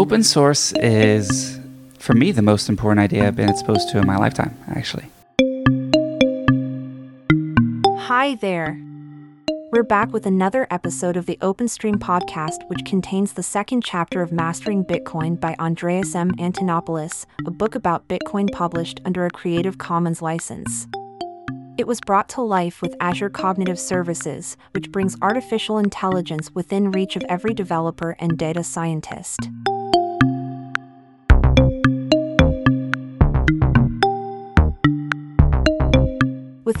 Open source is, for me, the most important idea I've been exposed to in my lifetime, actually. Hi there. We're back with another episode of the OpenStream podcast, which contains the second chapter of Mastering Bitcoin by Andreas M. Antonopoulos, a book about Bitcoin published under a Creative Commons license. It was brought to life with Azure Cognitive Services, which brings artificial intelligence within reach of every developer and data scientist.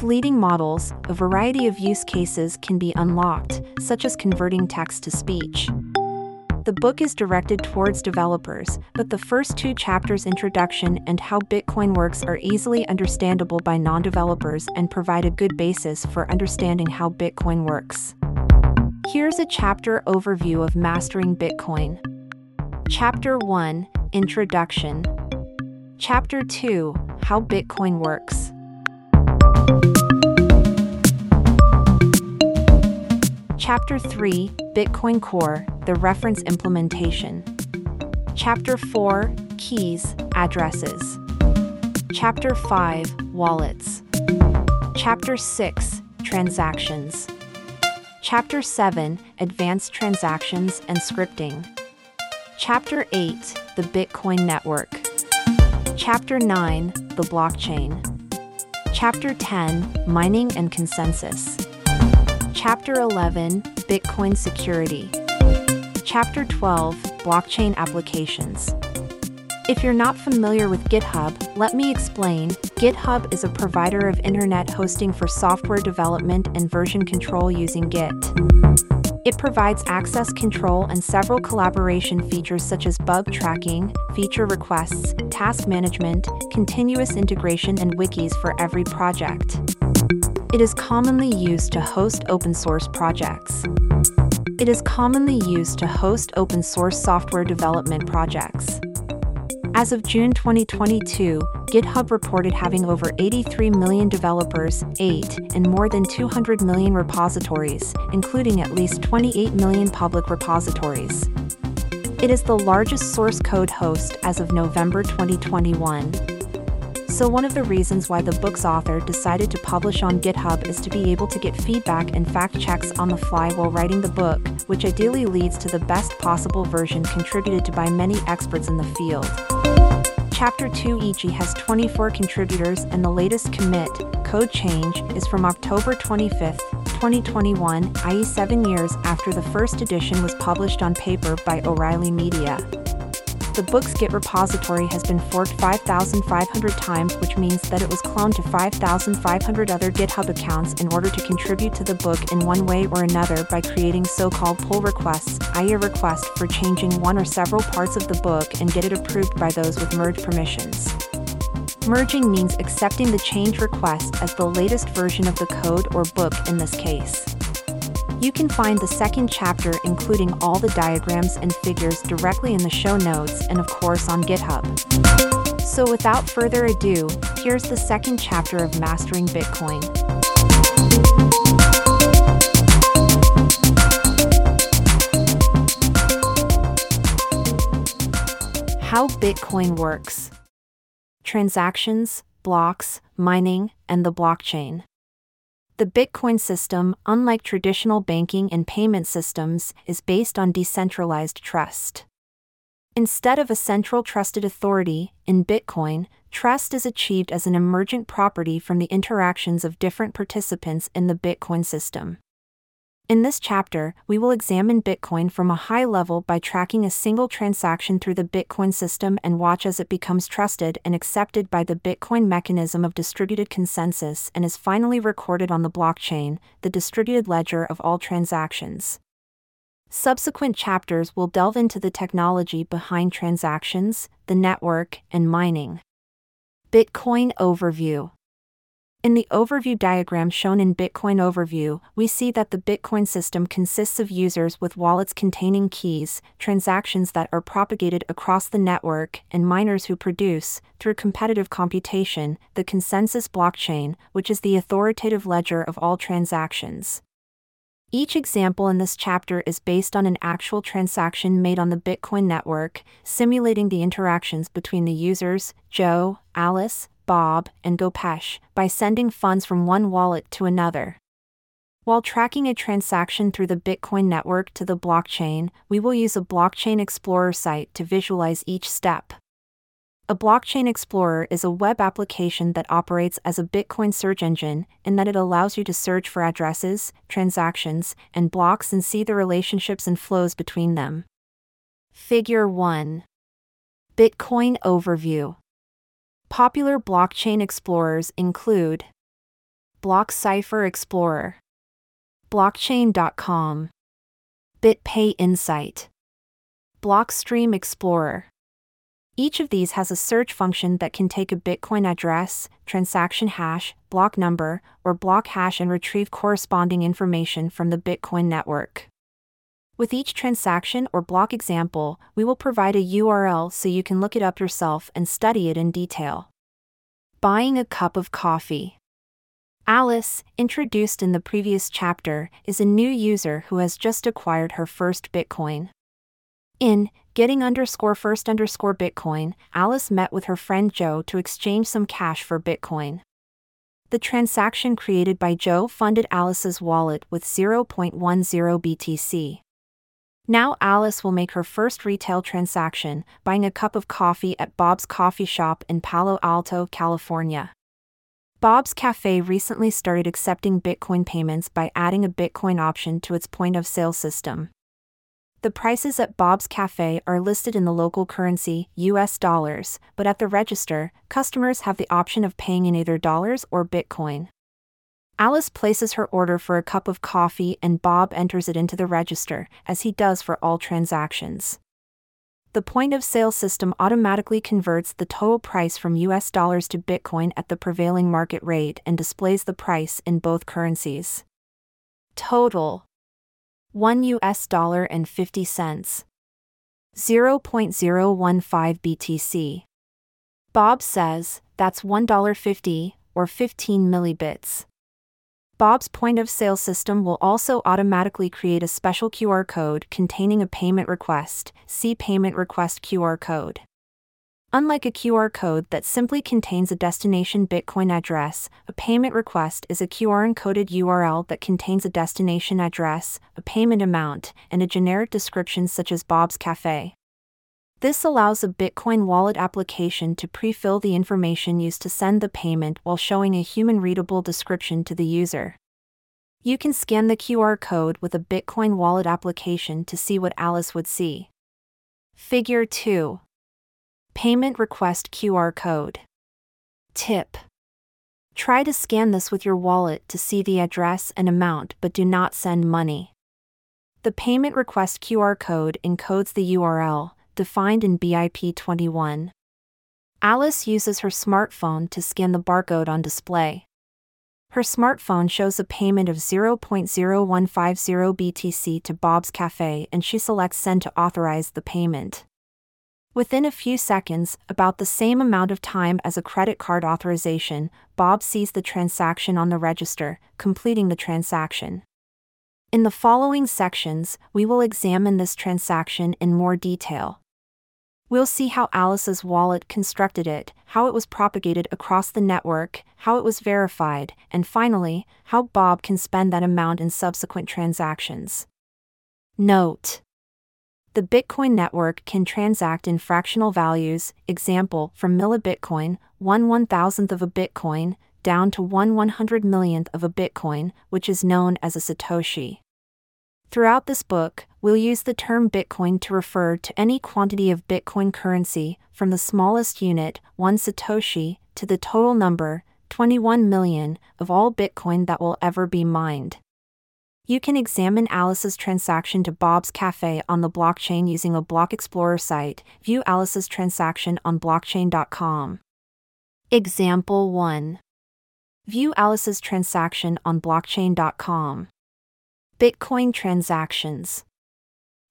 With leading models, a variety of use cases can be unlocked, such as converting text to speech. The book is directed towards developers, but the first two chapters, Introduction and How Bitcoin Works, are easily understandable by non developers and provide a good basis for understanding how Bitcoin works. Here's a chapter overview of Mastering Bitcoin. Chapter 1 Introduction. Chapter 2 How Bitcoin Works. Chapter 3 Bitcoin Core The Reference Implementation. Chapter 4 Keys, Addresses. Chapter 5 Wallets. Chapter 6 Transactions. Chapter 7 Advanced Transactions and Scripting. Chapter 8 The Bitcoin Network. Chapter 9 The Blockchain. Chapter 10 Mining and Consensus. Chapter 11 Bitcoin Security. Chapter 12 Blockchain Applications. If you're not familiar with GitHub, let me explain. GitHub is a provider of internet hosting for software development and version control using Git. It provides access control and several collaboration features such as bug tracking, feature requests, task management, continuous integration, and wikis for every project. It is commonly used to host open source projects. It is commonly used to host open source software development projects. As of June 2022, GitHub reported having over 83 million developers, 8, and more than 200 million repositories, including at least 28 million public repositories. It is the largest source code host as of November 2021. So, one of the reasons why the book's author decided to publish on GitHub is to be able to get feedback and fact checks on the fly while writing the book, which ideally leads to the best possible version contributed to by many experts in the field. Chapter 2 EG has 24 contributors, and the latest commit, code change, is from October 25, 2021, i.e., seven years after the first edition was published on paper by O'Reilly Media. The book's Git repository has been forked 5,500 times, which means that it was cloned to 5,500 other GitHub accounts in order to contribute to the book in one way or another by creating so called pull requests, i.e., a request for changing one or several parts of the book and get it approved by those with merge permissions. Merging means accepting the change request as the latest version of the code or book in this case. You can find the second chapter, including all the diagrams and figures, directly in the show notes and, of course, on GitHub. So, without further ado, here's the second chapter of Mastering Bitcoin. How Bitcoin works Transactions, blocks, mining, and the blockchain. The Bitcoin system, unlike traditional banking and payment systems, is based on decentralized trust. Instead of a central trusted authority, in Bitcoin, trust is achieved as an emergent property from the interactions of different participants in the Bitcoin system. In this chapter, we will examine Bitcoin from a high level by tracking a single transaction through the Bitcoin system and watch as it becomes trusted and accepted by the Bitcoin mechanism of distributed consensus and is finally recorded on the blockchain, the distributed ledger of all transactions. Subsequent chapters will delve into the technology behind transactions, the network, and mining. Bitcoin Overview in the overview diagram shown in Bitcoin Overview, we see that the Bitcoin system consists of users with wallets containing keys, transactions that are propagated across the network, and miners who produce, through competitive computation, the consensus blockchain, which is the authoritative ledger of all transactions. Each example in this chapter is based on an actual transaction made on the Bitcoin network, simulating the interactions between the users, Joe, Alice, Bob, and Gopesh, by sending funds from one wallet to another. While tracking a transaction through the Bitcoin network to the blockchain, we will use a Blockchain Explorer site to visualize each step. A blockchain explorer is a web application that operates as a Bitcoin search engine in that it allows you to search for addresses, transactions, and blocks and see the relationships and flows between them. Figure 1 Bitcoin Overview Popular blockchain explorers include BlockCypher Explorer, Blockchain.com, BitPay Insight, Blockstream Explorer. Each of these has a search function that can take a Bitcoin address, transaction hash, block number, or block hash and retrieve corresponding information from the Bitcoin network. With each transaction or block example, we will provide a URL so you can look it up yourself and study it in detail. Buying a cup of coffee. Alice, introduced in the previous chapter, is a new user who has just acquired her first Bitcoin. In getting underscore first underscore Bitcoin, Alice met with her friend Joe to exchange some cash for Bitcoin. The transaction created by Joe funded Alice's wallet with 0.10 BTC. Now Alice will make her first retail transaction, buying a cup of coffee at Bob's Coffee Shop in Palo Alto, California. Bob's Cafe recently started accepting Bitcoin payments by adding a Bitcoin option to its point of sale system. The prices at Bob's Cafe are listed in the local currency, US dollars, but at the register, customers have the option of paying in either dollars or Bitcoin. Alice places her order for a cup of coffee and Bob enters it into the register, as he does for all transactions. The point of sale system automatically converts the total price from US dollars to Bitcoin at the prevailing market rate and displays the price in both currencies. Total 1 US dollar and 50 cents. 0.015 BTC. Bob says, that's $1.50, or 15 millibits. Bob's point of sale system will also automatically create a special QR code containing a payment request. See payment request QR code. Unlike a QR code that simply contains a destination Bitcoin address, a payment request is a QR encoded URL that contains a destination address, a payment amount, and a generic description such as Bob's Cafe. This allows a Bitcoin wallet application to pre fill the information used to send the payment while showing a human readable description to the user. You can scan the QR code with a Bitcoin wallet application to see what Alice would see. Figure 2 Payment Request QR Code. Tip. Try to scan this with your wallet to see the address and amount but do not send money. The Payment Request QR code encodes the URL, defined in BIP 21. Alice uses her smartphone to scan the barcode on display. Her smartphone shows a payment of 0.0150 BTC to Bob's Cafe and she selects Send to authorize the payment. Within a few seconds, about the same amount of time as a credit card authorization, Bob sees the transaction on the register, completing the transaction. In the following sections, we will examine this transaction in more detail. We'll see how Alice's wallet constructed it, how it was propagated across the network, how it was verified, and finally, how Bob can spend that amount in subsequent transactions. Note the Bitcoin network can transact in fractional values, example, from millibitcoin, 1 one thousandth of a Bitcoin, down to 1 one hundred millionth of a Bitcoin, which is known as a Satoshi. Throughout this book, we'll use the term Bitcoin to refer to any quantity of Bitcoin currency, from the smallest unit, 1 Satoshi, to the total number, 21 million, of all Bitcoin that will ever be mined. You can examine Alice's transaction to Bob's Cafe on the blockchain using a Block Explorer site. View Alice's transaction on blockchain.com. Example 1 View Alice's transaction on blockchain.com. Bitcoin transactions.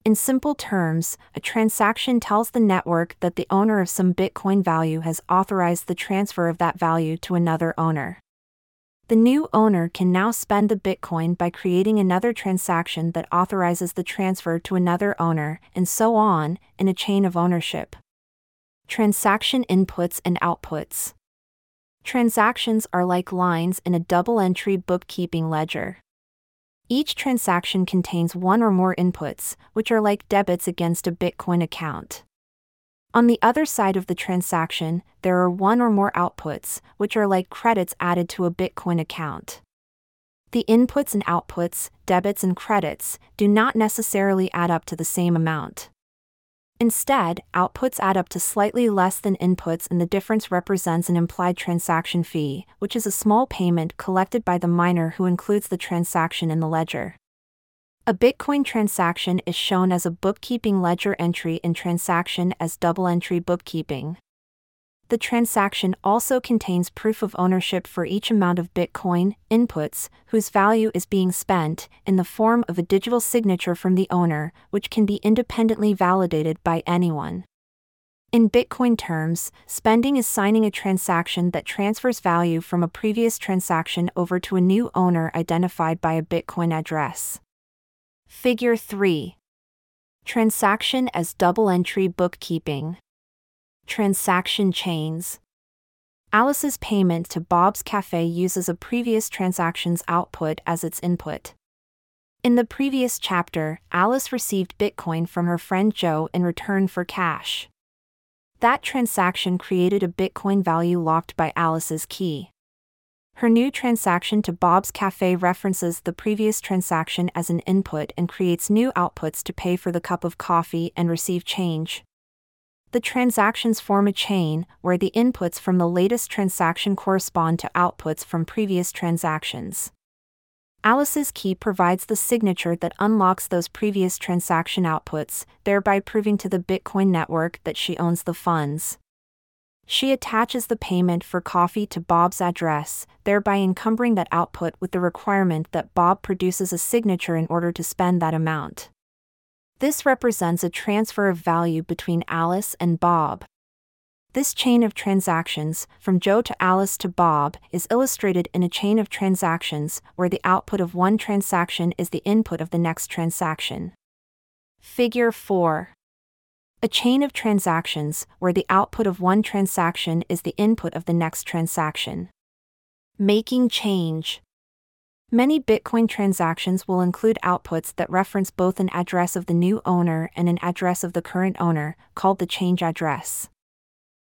In simple terms, a transaction tells the network that the owner of some Bitcoin value has authorized the transfer of that value to another owner. The new owner can now spend the Bitcoin by creating another transaction that authorizes the transfer to another owner, and so on, in a chain of ownership. Transaction inputs and outputs. Transactions are like lines in a double entry bookkeeping ledger. Each transaction contains one or more inputs, which are like debits against a Bitcoin account. On the other side of the transaction, there are one or more outputs, which are like credits added to a Bitcoin account. The inputs and outputs, debits and credits, do not necessarily add up to the same amount. Instead, outputs add up to slightly less than inputs, and the difference represents an implied transaction fee, which is a small payment collected by the miner who includes the transaction in the ledger. A Bitcoin transaction is shown as a bookkeeping ledger entry in transaction as double entry bookkeeping. The transaction also contains proof of ownership for each amount of Bitcoin inputs whose value is being spent in the form of a digital signature from the owner, which can be independently validated by anyone. In Bitcoin terms, spending is signing a transaction that transfers value from a previous transaction over to a new owner identified by a Bitcoin address. Figure 3 Transaction as double entry bookkeeping. Transaction chains. Alice's payment to Bob's Cafe uses a previous transaction's output as its input. In the previous chapter, Alice received Bitcoin from her friend Joe in return for cash. That transaction created a Bitcoin value locked by Alice's key. Her new transaction to Bob's Cafe references the previous transaction as an input and creates new outputs to pay for the cup of coffee and receive change. The transactions form a chain, where the inputs from the latest transaction correspond to outputs from previous transactions. Alice's key provides the signature that unlocks those previous transaction outputs, thereby proving to the Bitcoin network that she owns the funds. She attaches the payment for coffee to Bob's address, thereby encumbering that output with the requirement that Bob produces a signature in order to spend that amount. This represents a transfer of value between Alice and Bob. This chain of transactions, from Joe to Alice to Bob, is illustrated in a chain of transactions where the output of one transaction is the input of the next transaction. Figure 4. A chain of transactions where the output of one transaction is the input of the next transaction. Making change. Many Bitcoin transactions will include outputs that reference both an address of the new owner and an address of the current owner, called the change address.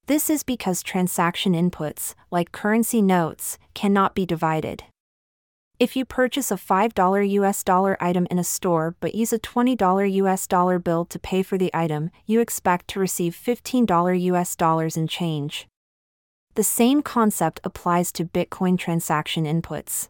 This is because transaction inputs, like currency notes, cannot be divided. If you purchase a $5 US dollar item in a store but use a $20 US dollar bill to pay for the item, you expect to receive $15 US dollars in change. The same concept applies to Bitcoin transaction inputs.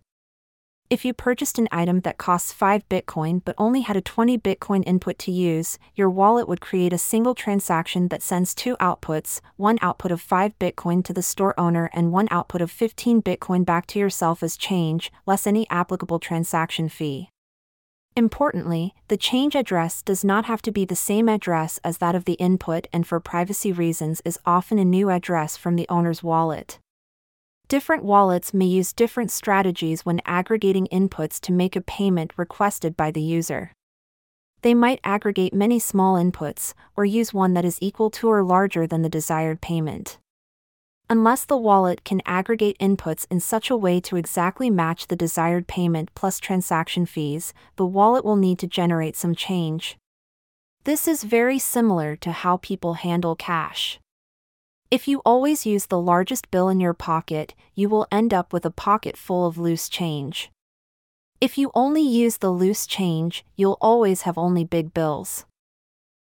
If you purchased an item that costs 5 Bitcoin but only had a 20 Bitcoin input to use, your wallet would create a single transaction that sends two outputs one output of 5 Bitcoin to the store owner and one output of 15 Bitcoin back to yourself as change, less any applicable transaction fee. Importantly, the change address does not have to be the same address as that of the input and for privacy reasons is often a new address from the owner's wallet. Different wallets may use different strategies when aggregating inputs to make a payment requested by the user. They might aggregate many small inputs, or use one that is equal to or larger than the desired payment. Unless the wallet can aggregate inputs in such a way to exactly match the desired payment plus transaction fees, the wallet will need to generate some change. This is very similar to how people handle cash. If you always use the largest bill in your pocket, you will end up with a pocket full of loose change. If you only use the loose change, you'll always have only big bills.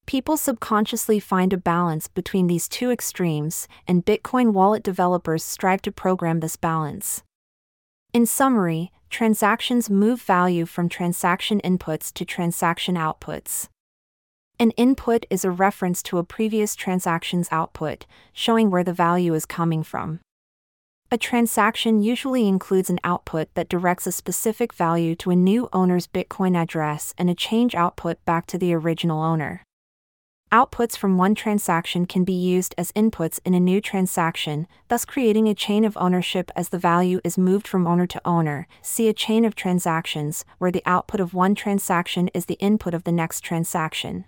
People subconsciously find a balance between these two extremes, and Bitcoin wallet developers strive to program this balance. In summary, transactions move value from transaction inputs to transaction outputs. An input is a reference to a previous transaction's output, showing where the value is coming from. A transaction usually includes an output that directs a specific value to a new owner's Bitcoin address and a change output back to the original owner. Outputs from one transaction can be used as inputs in a new transaction, thus creating a chain of ownership as the value is moved from owner to owner. See a chain of transactions, where the output of one transaction is the input of the next transaction.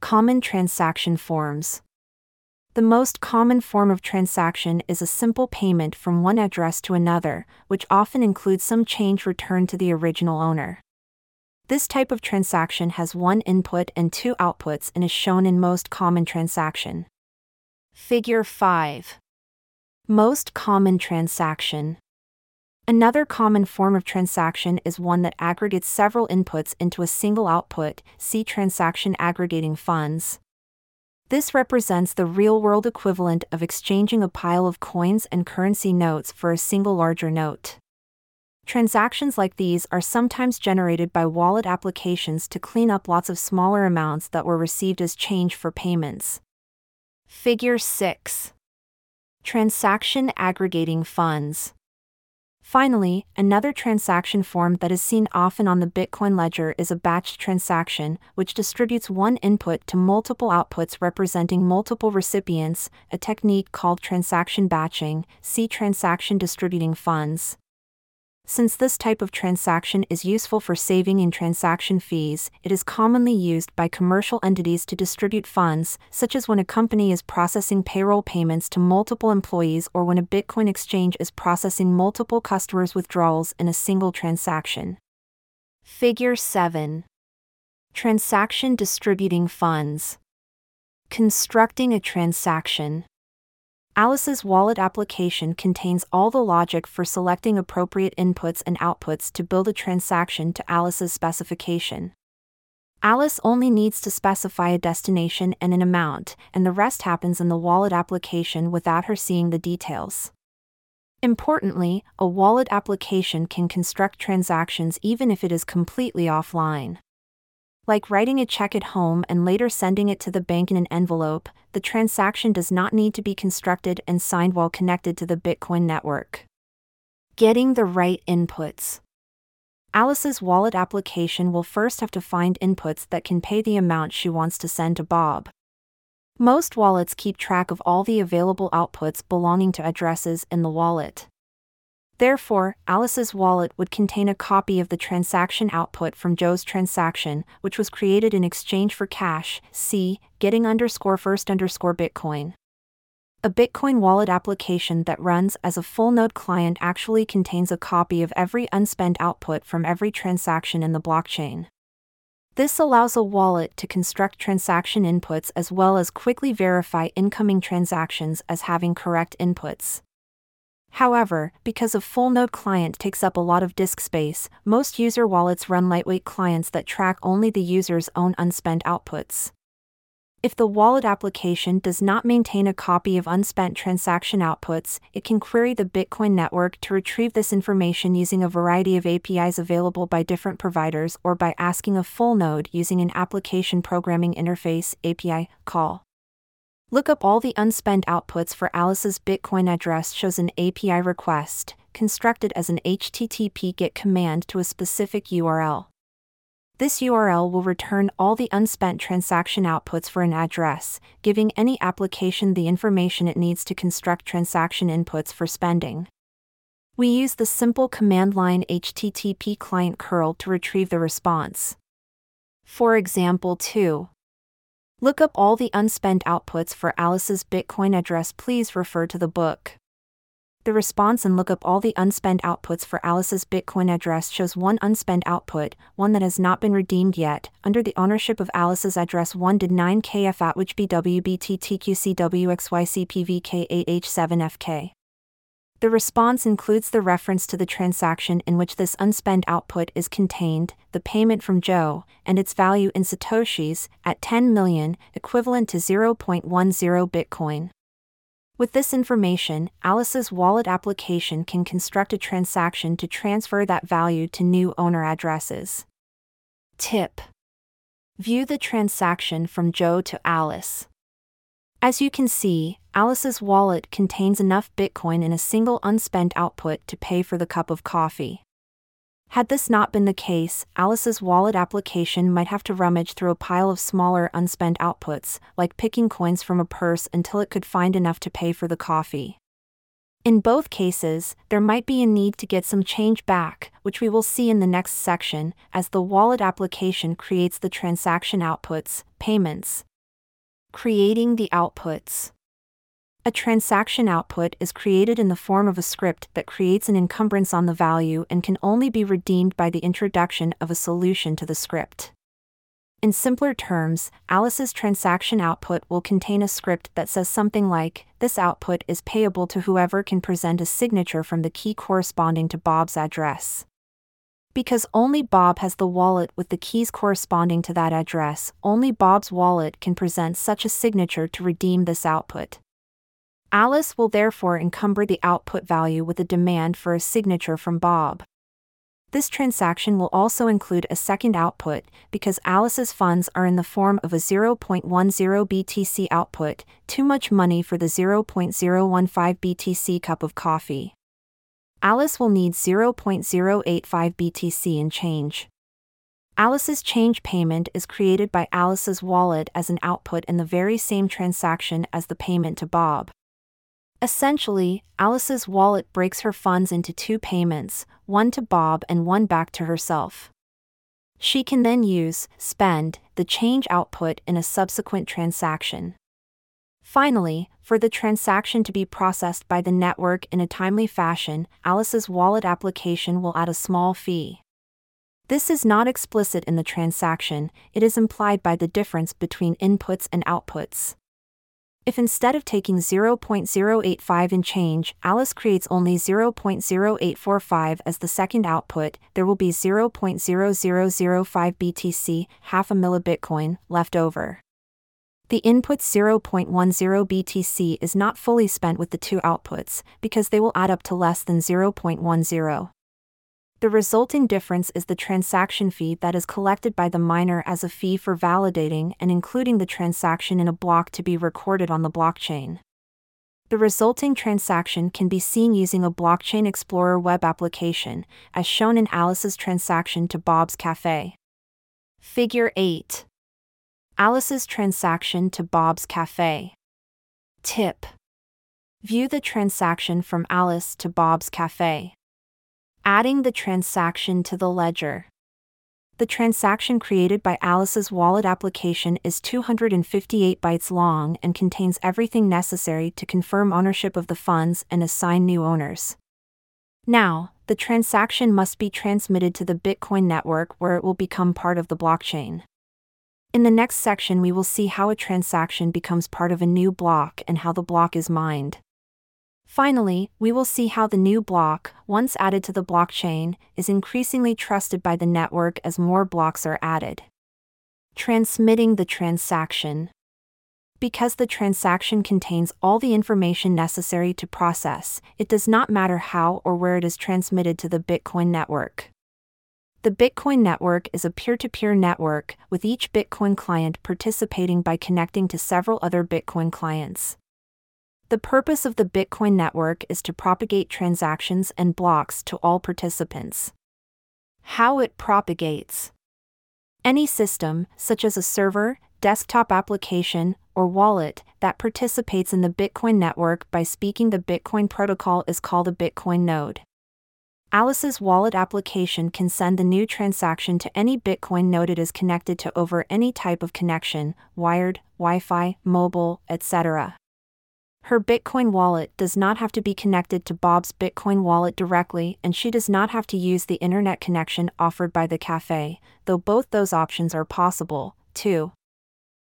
Common transaction forms. The most common form of transaction is a simple payment from one address to another, which often includes some change returned to the original owner. This type of transaction has one input and two outputs and is shown in most common transaction. Figure 5. Most common transaction. Another common form of transaction is one that aggregates several inputs into a single output, see transaction aggregating funds. This represents the real world equivalent of exchanging a pile of coins and currency notes for a single larger note. Transactions like these are sometimes generated by wallet applications to clean up lots of smaller amounts that were received as change for payments. Figure 6 Transaction Aggregating Funds. Finally, another transaction form that is seen often on the Bitcoin ledger is a batched transaction, which distributes one input to multiple outputs representing multiple recipients, a technique called transaction batching. See transaction distributing funds. Since this type of transaction is useful for saving in transaction fees, it is commonly used by commercial entities to distribute funds, such as when a company is processing payroll payments to multiple employees or when a Bitcoin exchange is processing multiple customers' withdrawals in a single transaction. Figure 7 Transaction Distributing Funds Constructing a transaction. Alice's wallet application contains all the logic for selecting appropriate inputs and outputs to build a transaction to Alice's specification. Alice only needs to specify a destination and an amount, and the rest happens in the wallet application without her seeing the details. Importantly, a wallet application can construct transactions even if it is completely offline. Like writing a check at home and later sending it to the bank in an envelope, the transaction does not need to be constructed and signed while connected to the Bitcoin network. Getting the right inputs. Alice's wallet application will first have to find inputs that can pay the amount she wants to send to Bob. Most wallets keep track of all the available outputs belonging to addresses in the wallet. Therefore, Alice's wallet would contain a copy of the transaction output from Joe's transaction, which was created in exchange for cash. See, getting underscore first underscore Bitcoin. A Bitcoin wallet application that runs as a full node client actually contains a copy of every unspent output from every transaction in the blockchain. This allows a wallet to construct transaction inputs as well as quickly verify incoming transactions as having correct inputs. However, because a full node client takes up a lot of disk space, most user wallets run lightweight clients that track only the user's own unspent outputs. If the wallet application does not maintain a copy of unspent transaction outputs, it can query the Bitcoin network to retrieve this information using a variety of APIs available by different providers or by asking a full node using an application programming interface API call. Look up all the unspent outputs for Alice's Bitcoin address shows an API request, constructed as an HTTP GET command to a specific URL. This URL will return all the unspent transaction outputs for an address, giving any application the information it needs to construct transaction inputs for spending. We use the simple command line HTTP client curl to retrieve the response. For example 2. Look up all the unspent outputs for Alice's Bitcoin address. Please refer to the book. The response and look up all the unspent outputs for Alice's Bitcoin address shows one unspent output, one that has not been redeemed yet, under the ownership of Alice's address 1 did 9 KF at which BWBTTQCWXYCPVK8H7FK. The response includes the reference to the transaction in which this unspent output is contained, the payment from Joe, and its value in Satoshis, at 10 million, equivalent to 0.10 Bitcoin. With this information, Alice's wallet application can construct a transaction to transfer that value to new owner addresses. Tip View the transaction from Joe to Alice. As you can see, Alice's wallet contains enough Bitcoin in a single unspent output to pay for the cup of coffee. Had this not been the case, Alice's wallet application might have to rummage through a pile of smaller unspent outputs, like picking coins from a purse until it could find enough to pay for the coffee. In both cases, there might be a need to get some change back, which we will see in the next section, as the wallet application creates the transaction outputs, payments. Creating the outputs. A transaction output is created in the form of a script that creates an encumbrance on the value and can only be redeemed by the introduction of a solution to the script. In simpler terms, Alice's transaction output will contain a script that says something like This output is payable to whoever can present a signature from the key corresponding to Bob's address. Because only Bob has the wallet with the keys corresponding to that address, only Bob's wallet can present such a signature to redeem this output. Alice will therefore encumber the output value with a demand for a signature from Bob. This transaction will also include a second output because Alice's funds are in the form of a 0.10 BTC output, too much money for the 0.015 BTC cup of coffee. Alice will need 0.085 BTC in change. Alice's change payment is created by Alice's wallet as an output in the very same transaction as the payment to Bob. Essentially, Alice's wallet breaks her funds into two payments, one to Bob and one back to herself. She can then use, spend, the change output in a subsequent transaction. Finally, for the transaction to be processed by the network in a timely fashion, Alice's wallet application will add a small fee. This is not explicit in the transaction, it is implied by the difference between inputs and outputs. If instead of taking 0.085 in change, Alice creates only 0.0845 as the second output, there will be 0.0005 BTC, half a millibitcoin, left over. The input 0.10 BTC is not fully spent with the two outputs, because they will add up to less than 0.10. The resulting difference is the transaction fee that is collected by the miner as a fee for validating and including the transaction in a block to be recorded on the blockchain. The resulting transaction can be seen using a Blockchain Explorer web application, as shown in Alice's transaction to Bob's Cafe. Figure 8 Alice's transaction to Bob's Cafe. Tip View the transaction from Alice to Bob's Cafe. Adding the transaction to the ledger. The transaction created by Alice's wallet application is 258 bytes long and contains everything necessary to confirm ownership of the funds and assign new owners. Now, the transaction must be transmitted to the Bitcoin network where it will become part of the blockchain. In the next section, we will see how a transaction becomes part of a new block and how the block is mined. Finally, we will see how the new block, once added to the blockchain, is increasingly trusted by the network as more blocks are added. Transmitting the transaction. Because the transaction contains all the information necessary to process, it does not matter how or where it is transmitted to the Bitcoin network. The Bitcoin network is a peer to peer network, with each Bitcoin client participating by connecting to several other Bitcoin clients. The purpose of the Bitcoin network is to propagate transactions and blocks to all participants. How it propagates. Any system, such as a server, desktop application, or wallet, that participates in the Bitcoin network by speaking the Bitcoin protocol is called a Bitcoin node. Alice's wallet application can send the new transaction to any Bitcoin node it is connected to over any type of connection wired, Wi Fi, mobile, etc. Her Bitcoin wallet does not have to be connected to Bob's Bitcoin wallet directly, and she does not have to use the internet connection offered by the cafe, though both those options are possible, too.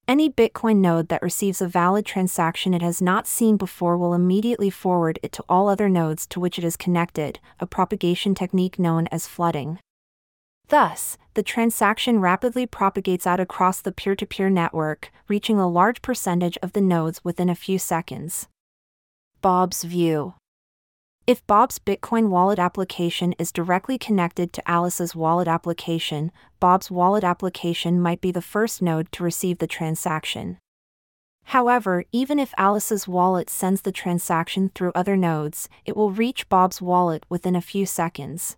Any Bitcoin node that receives a valid transaction it has not seen before will immediately forward it to all other nodes to which it is connected, a propagation technique known as flooding. Thus, the transaction rapidly propagates out across the peer to peer network, reaching a large percentage of the nodes within a few seconds. Bob's view If Bob's Bitcoin wallet application is directly connected to Alice's wallet application, Bob's wallet application might be the first node to receive the transaction. However, even if Alice's wallet sends the transaction through other nodes, it will reach Bob's wallet within a few seconds.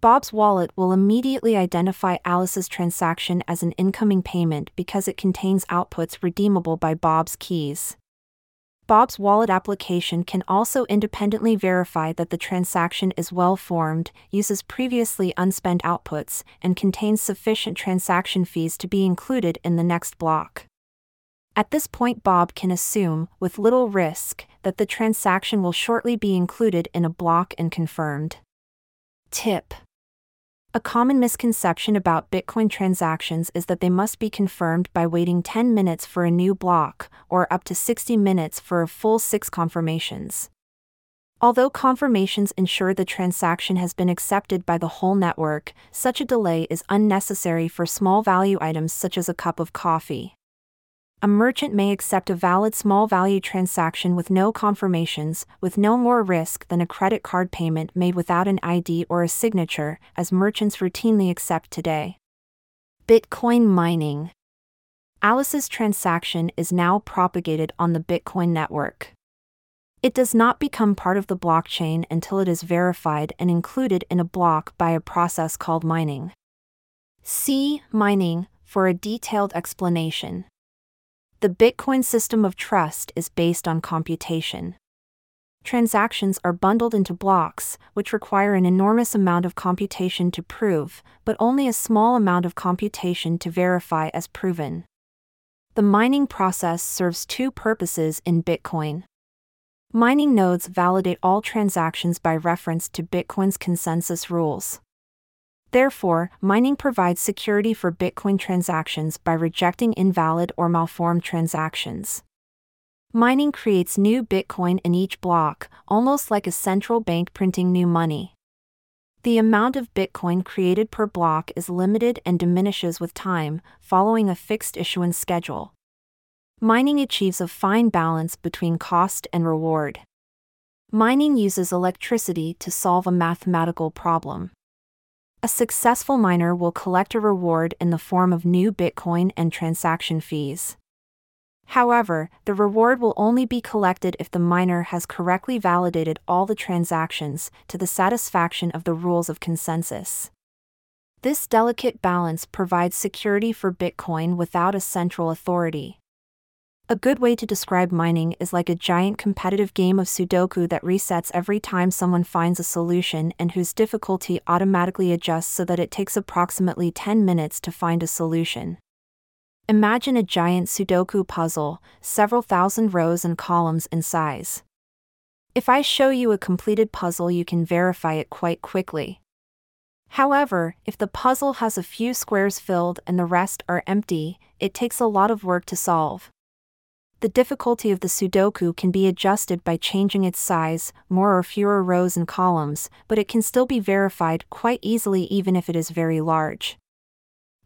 Bob's wallet will immediately identify Alice's transaction as an incoming payment because it contains outputs redeemable by Bob's keys. Bob's wallet application can also independently verify that the transaction is well formed, uses previously unspent outputs, and contains sufficient transaction fees to be included in the next block. At this point, Bob can assume, with little risk, that the transaction will shortly be included in a block and confirmed. Tip a common misconception about Bitcoin transactions is that they must be confirmed by waiting 10 minutes for a new block, or up to 60 minutes for a full six confirmations. Although confirmations ensure the transaction has been accepted by the whole network, such a delay is unnecessary for small value items such as a cup of coffee a merchant may accept a valid small value transaction with no confirmations, with no more risk than a credit card payment made without an ID or a signature, as merchants routinely accept today. Bitcoin mining. Alice's transaction is now propagated on the Bitcoin network. It does not become part of the blockchain until it is verified and included in a block by a process called mining. See mining for a detailed explanation. The Bitcoin system of trust is based on computation. Transactions are bundled into blocks, which require an enormous amount of computation to prove, but only a small amount of computation to verify as proven. The mining process serves two purposes in Bitcoin. Mining nodes validate all transactions by reference to Bitcoin's consensus rules. Therefore, mining provides security for Bitcoin transactions by rejecting invalid or malformed transactions. Mining creates new Bitcoin in each block, almost like a central bank printing new money. The amount of Bitcoin created per block is limited and diminishes with time, following a fixed issuance schedule. Mining achieves a fine balance between cost and reward. Mining uses electricity to solve a mathematical problem. A successful miner will collect a reward in the form of new Bitcoin and transaction fees. However, the reward will only be collected if the miner has correctly validated all the transactions to the satisfaction of the rules of consensus. This delicate balance provides security for Bitcoin without a central authority. A good way to describe mining is like a giant competitive game of Sudoku that resets every time someone finds a solution and whose difficulty automatically adjusts so that it takes approximately 10 minutes to find a solution. Imagine a giant Sudoku puzzle, several thousand rows and columns in size. If I show you a completed puzzle, you can verify it quite quickly. However, if the puzzle has a few squares filled and the rest are empty, it takes a lot of work to solve. The difficulty of the Sudoku can be adjusted by changing its size, more or fewer rows and columns, but it can still be verified quite easily even if it is very large.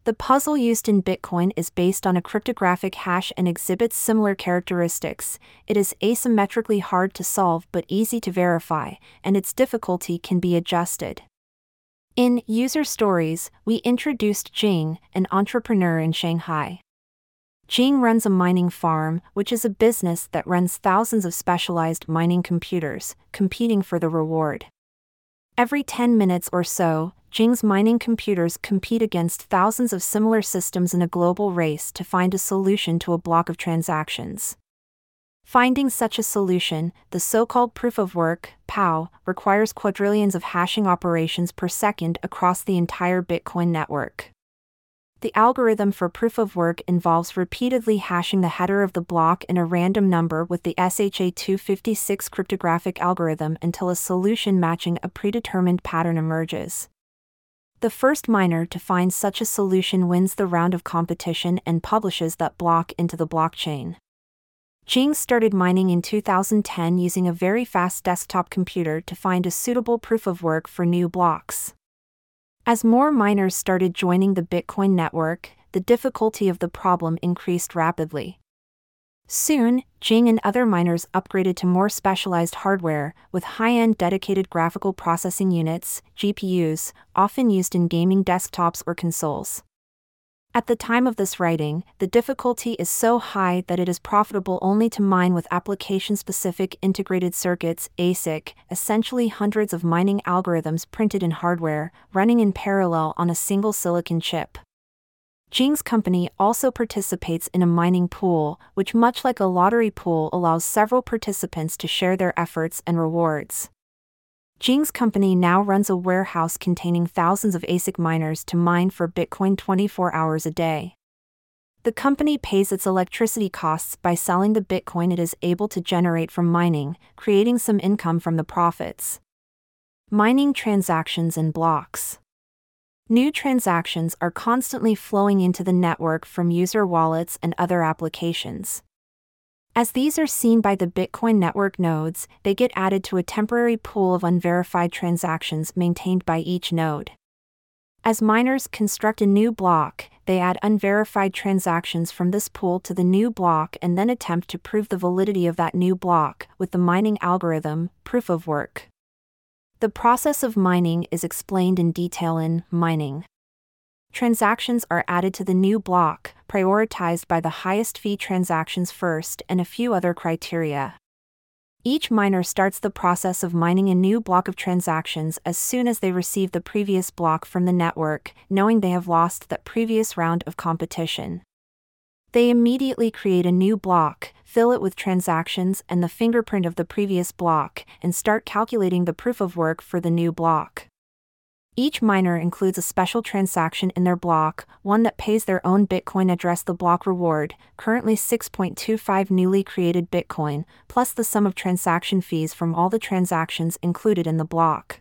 The puzzle used in Bitcoin is based on a cryptographic hash and exhibits similar characteristics. It is asymmetrically hard to solve but easy to verify, and its difficulty can be adjusted. In User Stories, we introduced Jing, an entrepreneur in Shanghai. Jing runs a mining farm, which is a business that runs thousands of specialized mining computers, competing for the reward. Every 10 minutes or so, Jing's mining computers compete against thousands of similar systems in a global race to find a solution to a block of transactions. Finding such a solution, the so called proof of work, POW, requires quadrillions of hashing operations per second across the entire Bitcoin network. The algorithm for proof of work involves repeatedly hashing the header of the block in a random number with the SHA-256 cryptographic algorithm until a solution matching a predetermined pattern emerges. The first miner to find such a solution wins the round of competition and publishes that block into the blockchain. Jing started mining in 2010 using a very fast desktop computer to find a suitable proof of work for new blocks. As more miners started joining the Bitcoin network, the difficulty of the problem increased rapidly. Soon, Jing and other miners upgraded to more specialized hardware, with high end dedicated graphical processing units, GPUs, often used in gaming desktops or consoles. At the time of this writing, the difficulty is so high that it is profitable only to mine with application specific integrated circuits, ASIC, essentially hundreds of mining algorithms printed in hardware, running in parallel on a single silicon chip. Jing's company also participates in a mining pool, which, much like a lottery pool, allows several participants to share their efforts and rewards. Jing's company now runs a warehouse containing thousands of ASIC miners to mine for Bitcoin 24 hours a day. The company pays its electricity costs by selling the Bitcoin it is able to generate from mining, creating some income from the profits. Mining transactions in blocks. New transactions are constantly flowing into the network from user wallets and other applications. As these are seen by the Bitcoin network nodes, they get added to a temporary pool of unverified transactions maintained by each node. As miners construct a new block, they add unverified transactions from this pool to the new block and then attempt to prove the validity of that new block with the mining algorithm, proof of work. The process of mining is explained in detail in Mining transactions are added to the new block, prioritized by the highest fee transactions first and a few other criteria. Each miner starts the process of mining a new block of transactions as soon as they receive the previous block from the network, knowing they have lost that previous round of competition. They immediately create a new block, fill it with transactions and the fingerprint of the previous block, and start calculating the proof of work for the new block. Each miner includes a special transaction in their block, one that pays their own Bitcoin address the block reward, currently 6.25 newly created Bitcoin, plus the sum of transaction fees from all the transactions included in the block.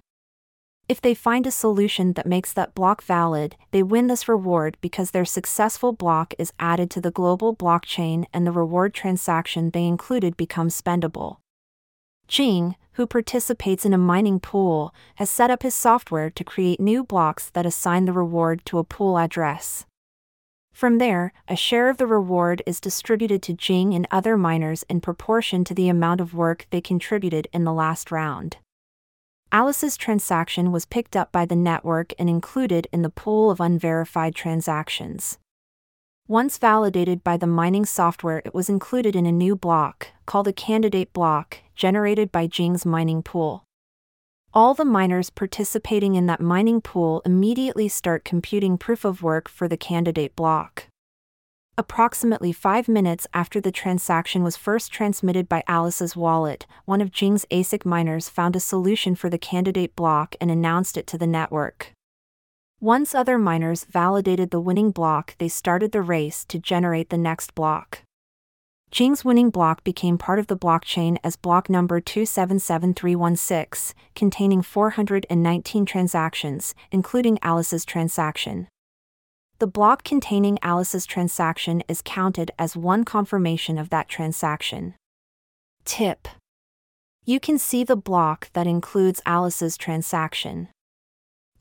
If they find a solution that makes that block valid, they win this reward because their successful block is added to the global blockchain and the reward transaction they included becomes spendable. Jing, who participates in a mining pool, has set up his software to create new blocks that assign the reward to a pool address. From there, a share of the reward is distributed to Jing and other miners in proportion to the amount of work they contributed in the last round. Alice's transaction was picked up by the network and included in the pool of unverified transactions. Once validated by the mining software, it was included in a new block, called a candidate block, generated by Jing's mining pool. All the miners participating in that mining pool immediately start computing proof of work for the candidate block. Approximately five minutes after the transaction was first transmitted by Alice's wallet, one of Jing's ASIC miners found a solution for the candidate block and announced it to the network. Once other miners validated the winning block, they started the race to generate the next block. Jing's winning block became part of the blockchain as block number 277316, containing 419 transactions, including Alice's transaction. The block containing Alice's transaction is counted as one confirmation of that transaction. Tip You can see the block that includes Alice's transaction.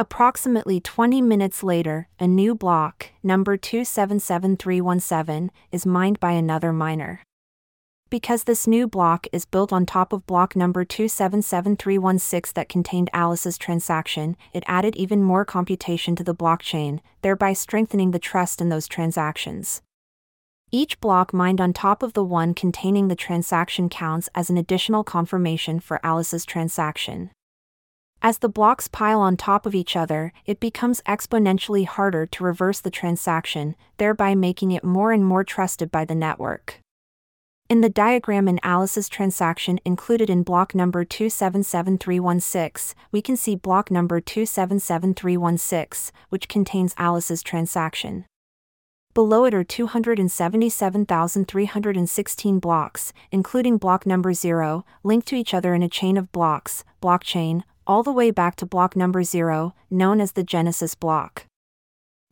Approximately 20 minutes later, a new block, number 277317, is mined by another miner. Because this new block is built on top of block number 277316 that contained Alice's transaction, it added even more computation to the blockchain, thereby strengthening the trust in those transactions. Each block mined on top of the one containing the transaction counts as an additional confirmation for Alice's transaction. As the blocks pile on top of each other, it becomes exponentially harder to reverse the transaction, thereby making it more and more trusted by the network. In the diagram in Alice's transaction included in block number 277316, we can see block number 277316, which contains Alice's transaction. Below it are 277,316 blocks, including block number 0, linked to each other in a chain of blocks, blockchain, all the way back to block number 0, known as the Genesis block.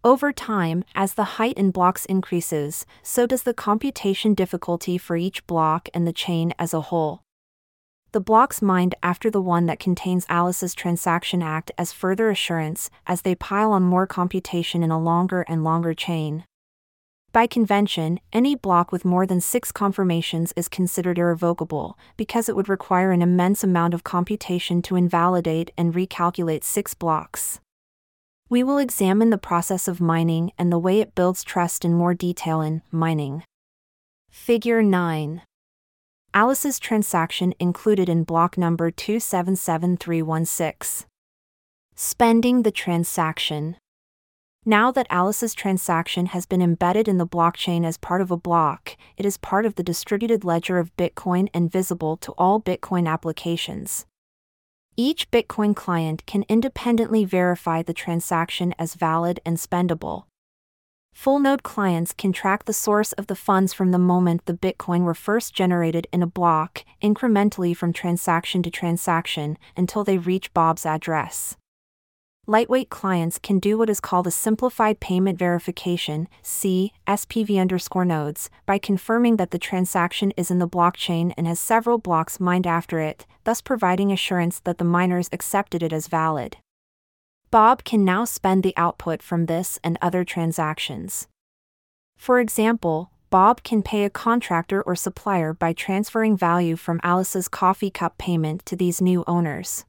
Over time, as the height in blocks increases, so does the computation difficulty for each block and the chain as a whole. The blocks mined after the one that contains Alice's transaction act as further assurance as they pile on more computation in a longer and longer chain. By convention, any block with more than six confirmations is considered irrevocable, because it would require an immense amount of computation to invalidate and recalculate six blocks. We will examine the process of mining and the way it builds trust in more detail in Mining. Figure 9. Alice's transaction included in block number 277316. Spending the transaction. Now that Alice's transaction has been embedded in the blockchain as part of a block, it is part of the distributed ledger of Bitcoin and visible to all Bitcoin applications. Each Bitcoin client can independently verify the transaction as valid and spendable. Full node clients can track the source of the funds from the moment the Bitcoin were first generated in a block, incrementally from transaction to transaction, until they reach Bob's address. Lightweight clients can do what is called a simplified payment verification, SPV underscore nodes, by confirming that the transaction is in the blockchain and has several blocks mined after it, thus providing assurance that the miners accepted it as valid. Bob can now spend the output from this and other transactions. For example, Bob can pay a contractor or supplier by transferring value from Alice's coffee cup payment to these new owners.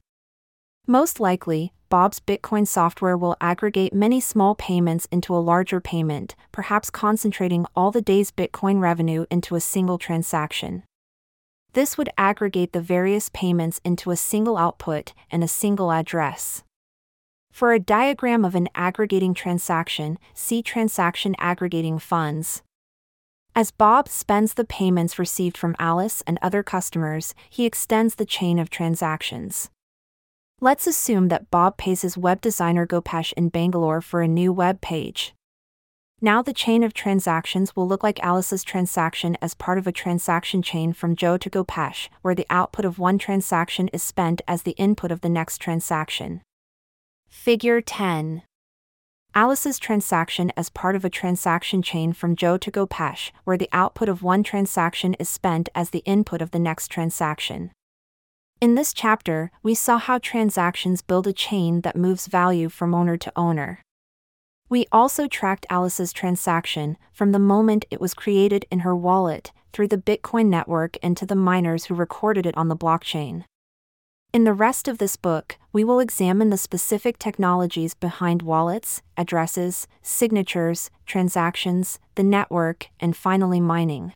Most likely, Bob's Bitcoin software will aggregate many small payments into a larger payment, perhaps concentrating all the day's Bitcoin revenue into a single transaction. This would aggregate the various payments into a single output and a single address. For a diagram of an aggregating transaction, see Transaction Aggregating Funds. As Bob spends the payments received from Alice and other customers, he extends the chain of transactions. Let's assume that Bob pays his web designer Gopesh in Bangalore for a new web page. Now the chain of transactions will look like Alice's transaction as part of a transaction chain from Joe to Gopesh, where the output of one transaction is spent as the input of the next transaction. Figure 10. Alice's transaction as part of a transaction chain from Joe to Gopesh, where the output of one transaction is spent as the input of the next transaction. In this chapter, we saw how transactions build a chain that moves value from owner to owner. We also tracked Alice's transaction from the moment it was created in her wallet through the Bitcoin network and to the miners who recorded it on the blockchain. In the rest of this book, we will examine the specific technologies behind wallets, addresses, signatures, transactions, the network, and finally mining.